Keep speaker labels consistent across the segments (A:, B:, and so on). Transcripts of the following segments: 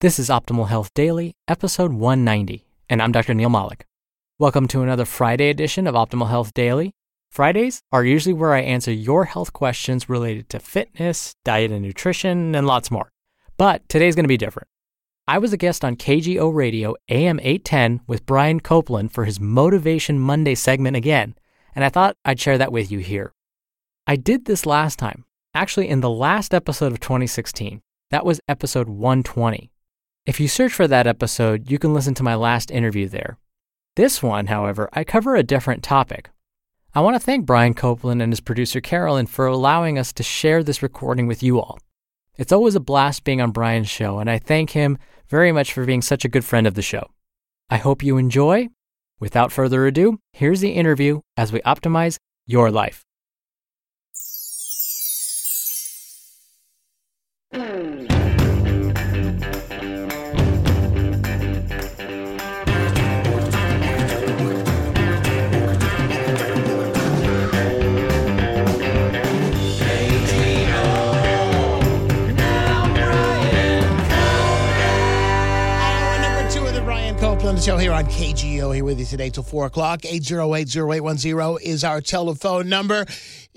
A: This is Optimal Health Daily, episode 190, and I'm Dr. Neal Malik. Welcome to another Friday edition of Optimal Health Daily. Fridays are usually where I answer your health questions related to fitness, diet and nutrition, and lots more. But today's going to be different. I was a guest on KGO Radio AM 810 with Brian Copeland for his Motivation Monday segment again, and I thought I'd share that with you here. I did this last time, actually in the last episode of 2016. That was episode 120. If you search for that episode, you can listen to my last interview there. This one, however, I cover a different topic. I want to thank Brian Copeland and his producer Carolyn for allowing us to share this recording with you all. It's always a blast being on Brian's show, and I thank him very much for being such a good friend of the show. I hope you enjoy. Without further ado, here's the interview as we optimize your life.
B: Copeland Show here on KGO. Here with you today till 4 o'clock. 808-0810 is our telephone number.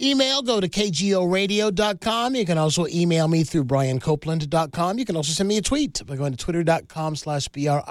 B: Email, go to kgoradio.com. You can also email me through briancopeland.com. You can also send me a tweet by going to twitter.com slash B-R-I-A-N-C-O-P-I-E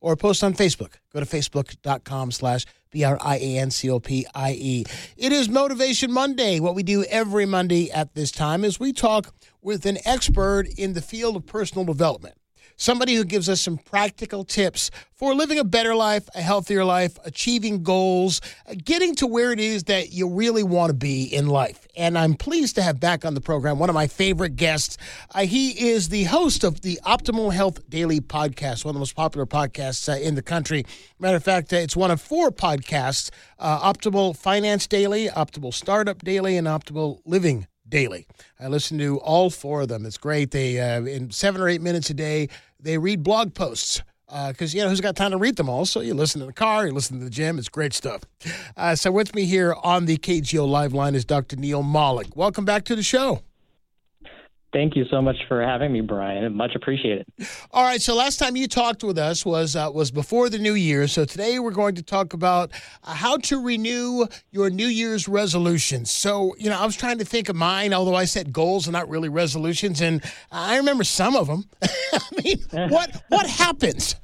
B: or post on Facebook. Go to facebook.com slash B-R-I-A-N-C-O-P-I-E. It is Motivation Monday. What we do every Monday at this time is we talk with an expert in the field of personal development somebody who gives us some practical tips for living a better life, a healthier life, achieving goals, getting to where it is that you really want to be in life. And I'm pleased to have back on the program one of my favorite guests. Uh, he is the host of the Optimal Health Daily podcast, one of the most popular podcasts uh, in the country. Matter of fact, uh, it's one of four podcasts uh, Optimal Finance Daily, Optimal Startup Daily, and Optimal Living daily. I listen to all four of them. It's great. They uh, in seven or eight minutes a day, they read blog posts because you know who's got time to read them all. So you listen in the car, you listen to the gym. It's great stuff. Uh, so with me here on the KGO live line is Dr. Neal Malik. Welcome back to the show.
C: Thank you so much for having me, Brian. Much appreciated.
B: All right. So last time you talked with us was uh, was before the new year. So today we're going to talk about uh, how to renew your New Year's resolutions. So you know, I was trying to think of mine, although I set goals and not really resolutions, and I remember some of them. I mean, what what happens?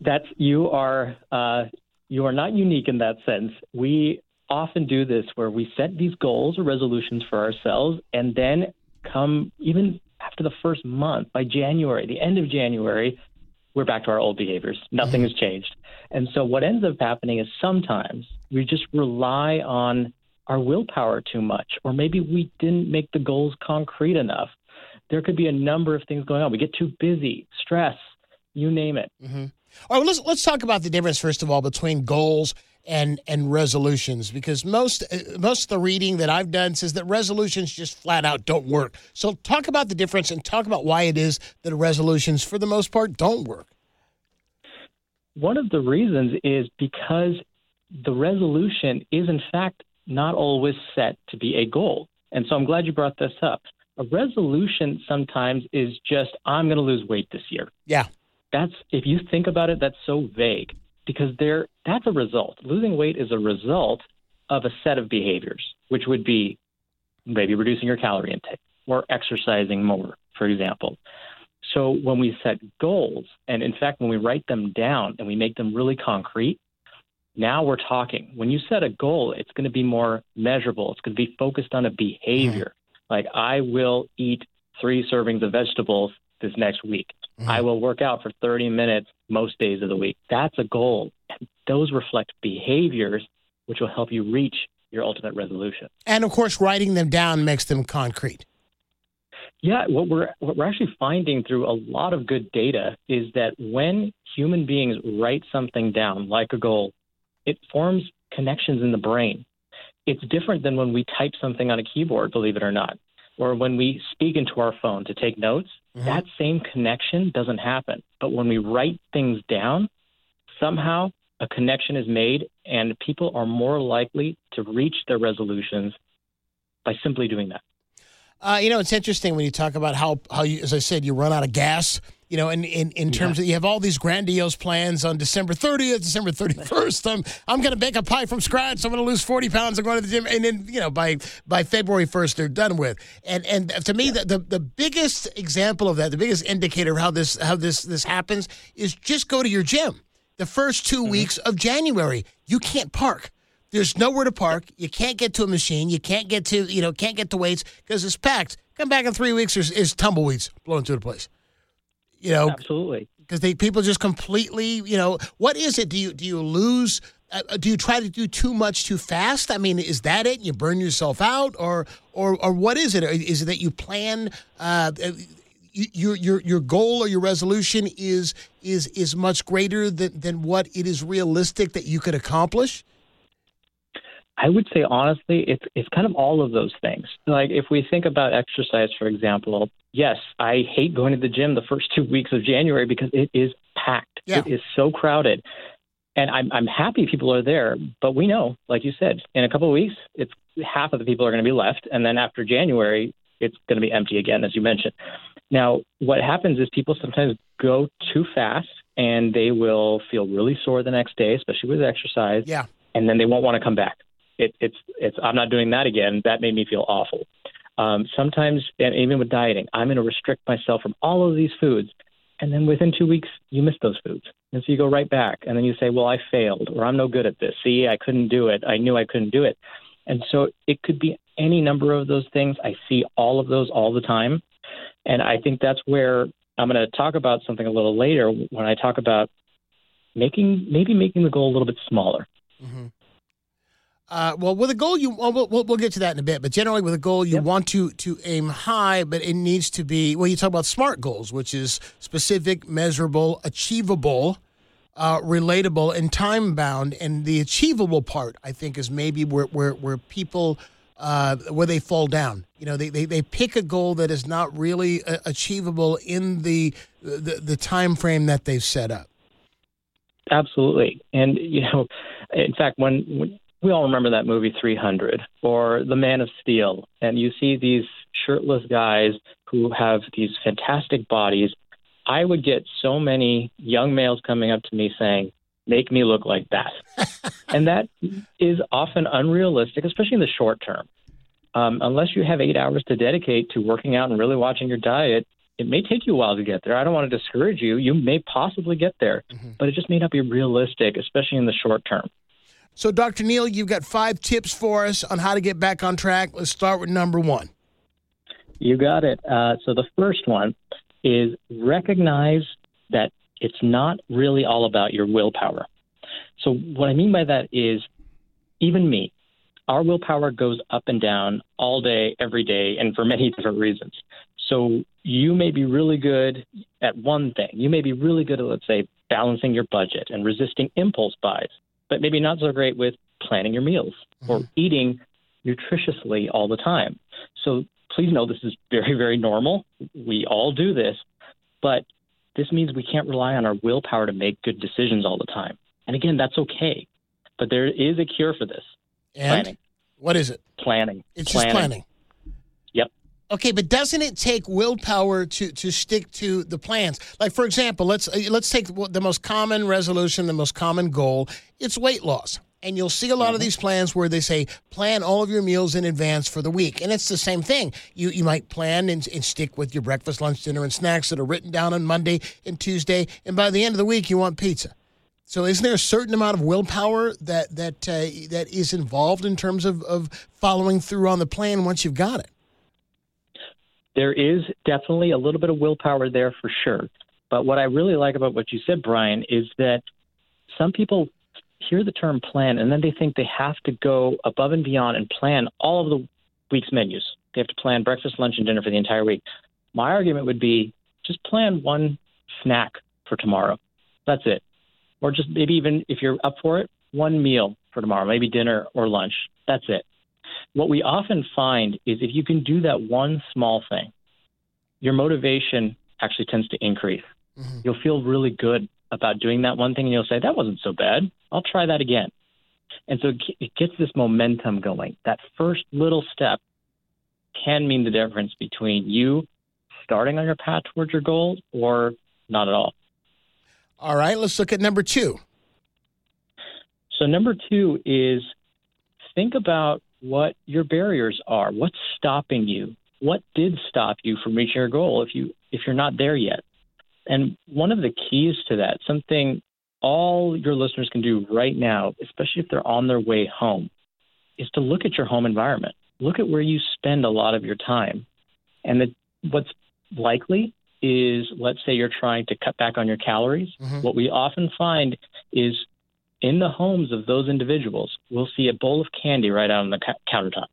C: That's you are uh, you are not unique in that sense. We often do this where we set these goals or resolutions for ourselves, and then come even after the first month by January, the end of January, we're back to our old behaviors. Nothing has changed. And so what ends up happening is sometimes we just rely on our willpower too much, or maybe we didn't make the goals concrete enough. There could be a number of things going on. We get too busy, stress, you name it. Mm-hmm.
B: All right, well, let's let's talk about the difference first of all between goals and and resolutions because most uh, most of the reading that I've done says that resolutions just flat out don't work. So talk about the difference and talk about why it is that resolutions for the most part don't work.
C: One of the reasons is because the resolution is, in fact, not always set to be a goal. And so I'm glad you brought this up. A resolution sometimes is just, I'm going to lose weight this year.
B: Yeah.
C: That's, if you think about it, that's so vague because there, that's a result. Losing weight is a result of a set of behaviors, which would be maybe reducing your calorie intake or exercising more, for example. So when we set goals, and in fact, when we write them down and we make them really concrete, now we're talking. When you set a goal, it's going to be more measurable. It's going to be focused on a behavior. Mm-hmm. Like, I will eat three servings of vegetables this next week. Mm-hmm. I will work out for 30 minutes most days of the week. That's a goal. And those reflect behaviors which will help you reach your ultimate resolution.
B: And of course, writing them down makes them concrete.
C: Yeah, what we're what we're actually finding through a lot of good data is that when human beings write something down, like a goal, it forms connections in the brain. It's different than when we type something on a keyboard, believe it or not, or when we speak into our phone to take notes. Mm-hmm. That same connection doesn't happen. But when we write things down, somehow a connection is made, and people are more likely to reach their resolutions by simply doing that.
B: Uh, you know, it's interesting when you talk about how, how you, as I said, you run out of gas. You know, in, in, in terms yeah. of you have all these grandiose plans on December 30th, December 31st. I'm I'm going to bake a pie from scratch. I'm going to lose 40 pounds. I'm going to the gym, and then you know by by February 1st they're done with. And and to me, yeah. the, the the biggest example of that, the biggest indicator of how this how this this happens is just go to your gym the first 2 mm-hmm. weeks of January. You can't park. There's nowhere to park. You can't get to a machine. You can't get to, you know, can't get to weights because it's packed. Come back in three weeks, there's, there's tumbleweeds blowing through the place. You know,
C: absolutely.
B: Because they people just completely, you know, what is it? Do you do you lose? Uh, do you try to do too much too fast? I mean, is that it? You burn yourself out, or or or what is it? Is it that you plan? Uh, your your your goal or your resolution is is is much greater than than what it is realistic that you could accomplish?
C: I would say honestly, it's it's kind of all of those things. Like if we think about exercise, for example, yes, I hate going to the gym the first two weeks of January because it is packed. Yeah. It is so crowded, and I'm I'm happy people are there. But we know, like you said, in a couple of weeks, it's half of the people are going to be left, and then after January, it's going to be empty again, as you mentioned. Now, what happens is people sometimes go too fast and they will feel really sore the next day, especially with exercise.
B: Yeah.
C: And then they won't want to come back. It, it's, it's, I'm not doing that again. That made me feel awful. Um, sometimes, and even with dieting, I'm going to restrict myself from all of these foods. And then within two weeks, you miss those foods. And so you go right back. And then you say, well, I failed, or I'm no good at this. See, I couldn't do it. I knew I couldn't do it. And so it could be any number of those things. I see all of those all the time. And I think that's where I'm going to talk about something a little later when I talk about making maybe making the goal a little bit smaller.
B: Mm-hmm. Uh, well, with a goal, you well, we'll, we'll get to that in a bit. But generally, with a goal, you yep. want to to aim high, but it needs to be. Well, you talk about SMART goals, which is specific, measurable, achievable, uh, relatable, and time bound. And the achievable part, I think, is maybe where where where people uh, where they fall down. You know, they, they, they pick a goal that is not really uh, achievable in the, the the time frame that they've set up.
C: Absolutely, and you know, in fact, when, when we all remember that movie 300 or The Man of Steel, and you see these shirtless guys who have these fantastic bodies. I would get so many young males coming up to me saying, make me look like that. and that is often unrealistic, especially in the short term. Um, unless you have eight hours to dedicate to working out and really watching your diet, it may take you a while to get there. I don't want to discourage you. You may possibly get there, mm-hmm. but it just may not be realistic, especially in the short term.
B: So, Dr. Neal, you've got five tips for us on how to get back on track. Let's start with number one.
C: You got it. Uh, so, the first one is recognize that it's not really all about your willpower. So, what I mean by that is, even me, our willpower goes up and down all day, every day, and for many different reasons. So, you may be really good at one thing. You may be really good at, let's say, balancing your budget and resisting impulse buys, but maybe not so great with planning your meals mm-hmm. or eating nutritiously all the time. So, please know this is very, very normal. We all do this, but this means we can't rely on our willpower to make good decisions all the time. And again, that's okay. But there is a cure for this.
B: And planning. What is it?
C: Planning.
B: It's
C: planning.
B: just planning. Okay, but doesn't it take willpower to to stick to the plans? Like for example, let's uh, let's take the most common resolution, the most common goal. It's weight loss. And you'll see a lot of these plans where they say plan all of your meals in advance for the week, and it's the same thing. You you might plan and, and stick with your breakfast, lunch, dinner, and snacks that are written down on Monday and Tuesday, and by the end of the week you want pizza. So, isn't there a certain amount of willpower that that uh, that is involved in terms of, of following through on the plan once you've got it?
C: There is definitely a little bit of willpower there for sure. But what I really like about what you said, Brian, is that some people hear the term plan and then they think they have to go above and beyond and plan all of the week's menus. They have to plan breakfast, lunch, and dinner for the entire week. My argument would be just plan one snack for tomorrow. That's it. Or just maybe even if you're up for it, one meal for tomorrow, maybe dinner or lunch. That's it. What we often find is if you can do that one small thing, your motivation actually tends to increase. Mm-hmm. You'll feel really good about doing that one thing and you'll say, that wasn't so bad. I'll try that again. And so it gets this momentum going. That first little step can mean the difference between you starting on your path towards your goal or not at all.
B: All right, let's look at number two.
C: So, number two is think about what your barriers are. What's stopping you? What did stop you from reaching your goal if you if you're not there yet? And one of the keys to that, something all your listeners can do right now, especially if they're on their way home, is to look at your home environment. Look at where you spend a lot of your time. And the, what's likely is, let's say you're trying to cut back on your calories. Mm-hmm. What we often find is in the homes of those individuals, we'll see a bowl of candy right out on the countertop.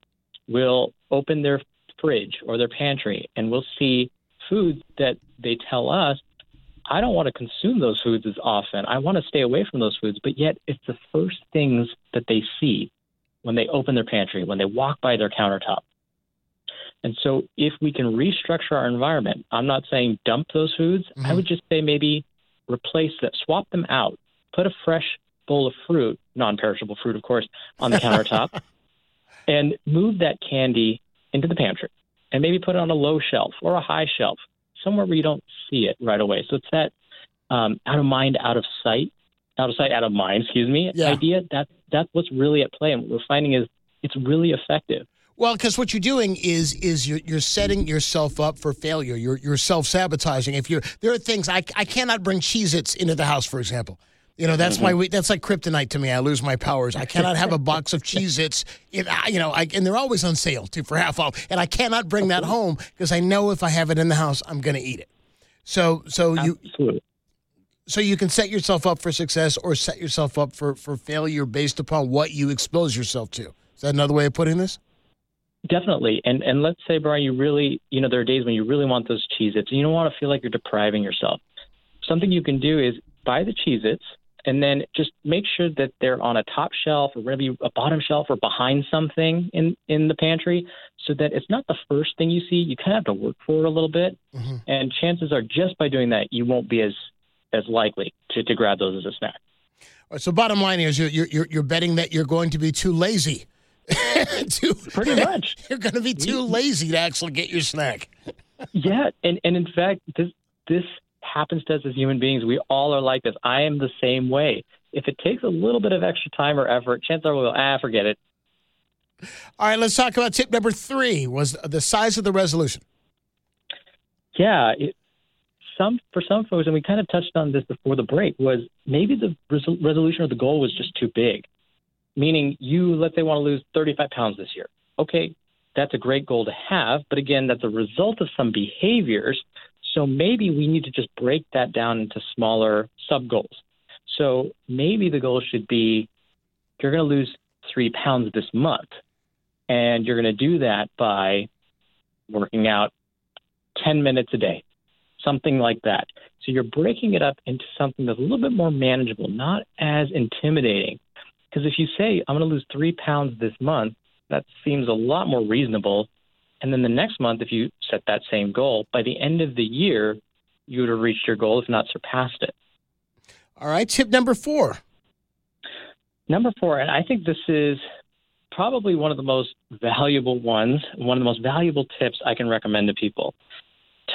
C: We'll open their fridge or their pantry and we'll see foods that they tell us I don't want to consume those foods as often. I want to stay away from those foods, but yet it's the first things that they see when they open their pantry, when they walk by their countertop. And so if we can restructure our environment, I'm not saying dump those foods. Mm-hmm. I would just say maybe replace that, swap them out, put a fresh bowl of fruit, non perishable fruit, of course, on the countertop, and move that candy into the pantry and maybe put it on a low shelf or a high shelf somewhere where you don't see it right away. So it's that um, out of mind, out of sight, out of sight, out of mind. Excuse me. Yeah. Idea that that's what's really at play, and what we're finding is it's really effective.
B: Well, because what you're doing is is you're, you're setting yourself up for failure. You're you're self sabotaging. If you're there are things I I cannot bring Cheez-Its into the house, for example. You know, that's mm-hmm. my that's like kryptonite to me. I lose my powers. I cannot have a box of Cheez-Its. You know, I, and they're always on sale too for half off. And I cannot bring that home because I know if I have it in the house, I'm going to eat it. So, so you, Absolutely. so you can set yourself up for success or set yourself up for for failure based upon what you expose yourself to. Is that another way of putting this?
C: Definitely. And and let's say, Brian, you really, you know, there are days when you really want those Cheez-Its and you don't want to feel like you're depriving yourself. Something you can do is buy the Cheez-Its and then just make sure that they're on a top shelf or maybe a bottom shelf or behind something in in the pantry so that it's not the first thing you see. You kind of have to work for it a little bit. Mm-hmm. and chances are just by doing that you won't be as as likely to, to grab those as a snack.
B: So bottom line is you're, you're you're betting that you're going to be too lazy.
C: Too, pretty much.
B: You're going to be too lazy to actually get your snack.
C: Yeah and and in fact this this happens to us as human beings. We all are like this. I am the same way. If it takes a little bit of extra time or effort, chances are we'll go, ah, forget it.
B: All right, let's talk about tip number three was the size of the resolution.
C: Yeah, it, some for some folks, and we kind of touched on this before the break, was maybe the res- resolution or the goal was just too big. Meaning, you let's say want to lose 35 pounds this year. Okay, that's a great goal to have, but again, that's a result of some behaviors so maybe we need to just break that down into smaller sub goals. So maybe the goal should be you're going to lose three pounds this month, and you're going to do that by working out 10 minutes a day, something like that. So you're breaking it up into something that's a little bit more manageable, not as intimidating. Because if you say, I'm going to lose three pounds this month, that seems a lot more reasonable and then the next month, if you set that same goal, by the end of the year, you would have reached your goal, if not surpassed it.
B: All right. Tip number four.
C: Number four, and I think this is probably one of the most valuable ones, one of the most valuable tips I can recommend to people.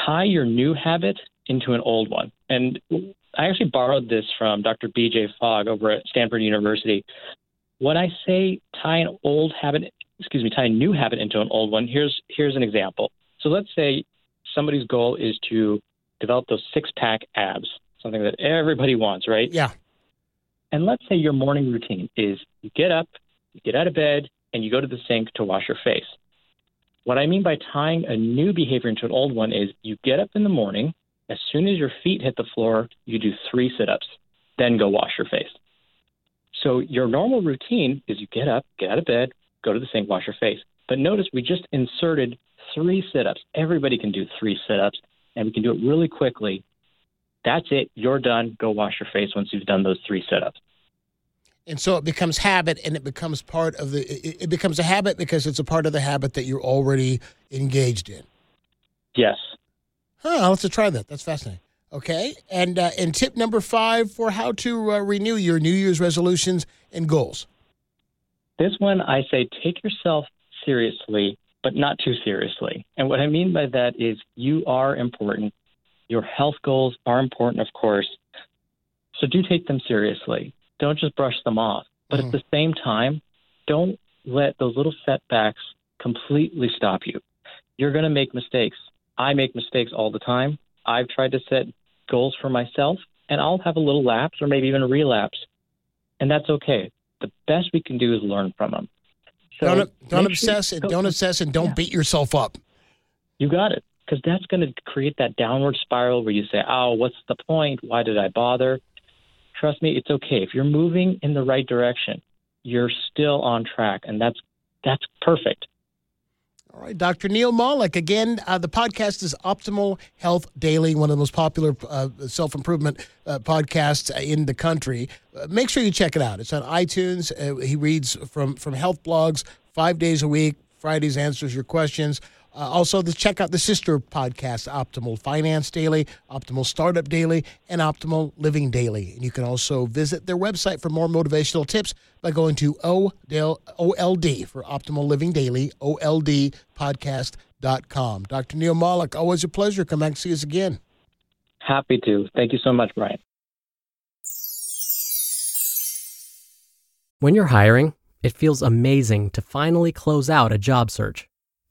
C: Tie your new habit into an old one. And I actually borrowed this from Dr. BJ Fogg over at Stanford University. when I say tie an old habit, excuse me, tie a new habit into an old one, here's here's an example. So let's say somebody's goal is to develop those six pack abs, something that everybody wants, right?
B: Yeah.
C: And let's say your morning routine is you get up, you get out of bed, and you go to the sink to wash your face. What I mean by tying a new behavior into an old one is you get up in the morning, as soon as your feet hit the floor, you do three sit ups, then go wash your face. So your normal routine is you get up, get out of bed, go to the sink, wash your face. But notice we just inserted three sit ups. Everybody can do three sit ups, and we can do it really quickly. That's it. You're done. Go wash your face once you've done those three sit ups.
B: And so it becomes habit and it becomes part of the, it, it becomes a habit because it's a part of the habit that you're already engaged in.
C: Yes.
B: Huh, I'll have to try that. That's fascinating. Okay. And, uh, and tip number five for how to uh, renew your New Year's resolutions and goals.
C: This one, I say take yourself seriously, but not too seriously. And what I mean by that is you are important. Your health goals are important, of course. So do take them seriously. Don't just brush them off. But
B: Mhm.
C: at the same time, don't let those little setbacks completely stop you. You're going to make mistakes. I make mistakes all the time. I've tried to set goals for myself, and I'll have a little lapse or maybe even a relapse. And that's okay. The best we can do is learn from them. So
B: don't don't
C: make sure-
B: obsess and don't obsess and don't
C: Yeah.
B: beat yourself up.
C: You got it. Because that's going to create that downward spiral where you say, oh, what's the point? Why did I bother? Trust me, it's okay. If you're moving in the right direction, you're still on track, and that's that's perfect.
B: All right, Dr. Neal Malik. Again, uh, the podcast is Optimal Health Daily, one of the most popular uh, self improvement uh, podcasts in the country. Uh, make sure you check it out. It's on iTunes. Uh, he reads from, from health blogs five days a week. Fridays answers your questions. Uh, also, the, check out the sister podcast, Optimal Finance Daily, Optimal Startup Daily, and Optimal Living Daily. And you can also visit their website for more motivational tips by going to OLD for Optimal Living Daily, OLDpodcast.com. Dr. Neal Malik, always a pleasure. Come back and see us again.
C: Happy to. Thank you so much, Brian.
A: When you're hiring, it feels amazing to finally close out a job search.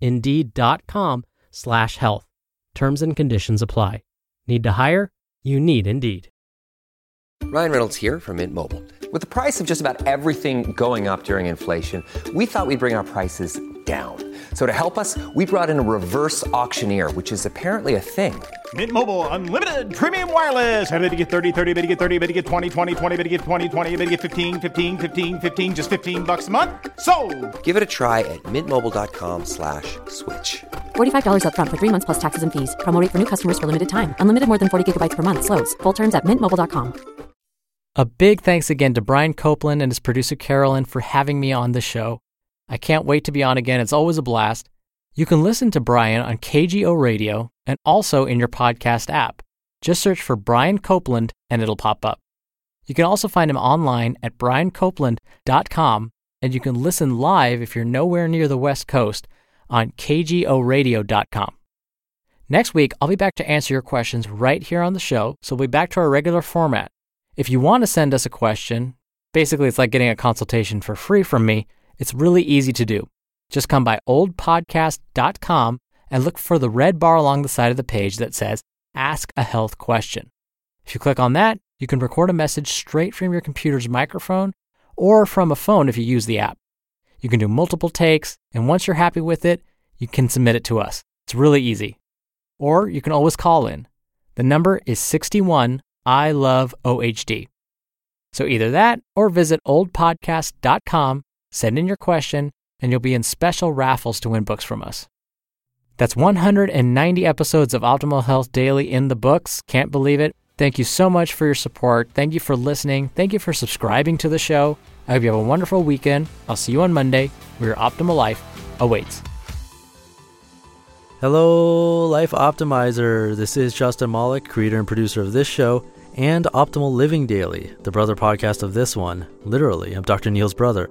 A: Indeed.com slash health. Terms and conditions apply. Need to hire? You need Indeed.
D: Ryan Reynolds here from Mint Mobile. With the price of just about everything going up during inflation, we thought we'd bring our prices down. So to help us, we brought in a reverse auctioneer, which is apparently a thing.
E: Mint Mobile unlimited premium wireless. Ready to get 30, 30, bit to get 30, bit to get 20, 20, 20, bit to get 20, 20, bit to get 15, 15, 15, 15 just 15 bucks a month. So,
D: Give it a try at mintmobile.com slash switch.
F: $45 upfront for three months plus taxes and fees. Promo rate for new customers for limited time. Unlimited more than 40 gigabytes per month. Slows. Full terms at mintmobile.com.
A: A big thanks again to Brian Copeland and his producer Carolyn for having me on the show. I can't wait to be on again. It's always a blast. You can listen to Brian on KGO Radio and also in your podcast app. Just search for Brian Copeland and it'll pop up. You can also find him online at briancopeland.com and you can listen live if you're nowhere near the West Coast on kgoradio.com. Next week, I'll be back to answer your questions right here on the show, so we'll be back to our regular format. If you want to send us a question, basically it's like getting a consultation for free from me, it's really easy to do. Just come by oldpodcast.com and look for the red bar along the side of the page that says Ask a Health Question. If you click on that, you can record a message straight from your computer's microphone or from a phone if you use the app. You can do multiple takes, and once you're happy with it, you can submit it to us. It's really easy. Or you can always call in. The number is 61 I love OHD. So either that or visit oldpodcast.com, send in your question, and you'll be in special raffles to win books from us. That's 190 episodes of Optimal Health Daily in the books. Can't believe it. Thank you so much for your support. Thank you for listening. Thank you for subscribing to the show. I hope you have a wonderful weekend. I'll see you on Monday where your optimal life awaits.
G: Hello, Life Optimizer. This is Justin Malik, creator and producer of this show and Optimal Living Daily, the brother podcast of this one. Literally, I'm Dr. Neal's brother.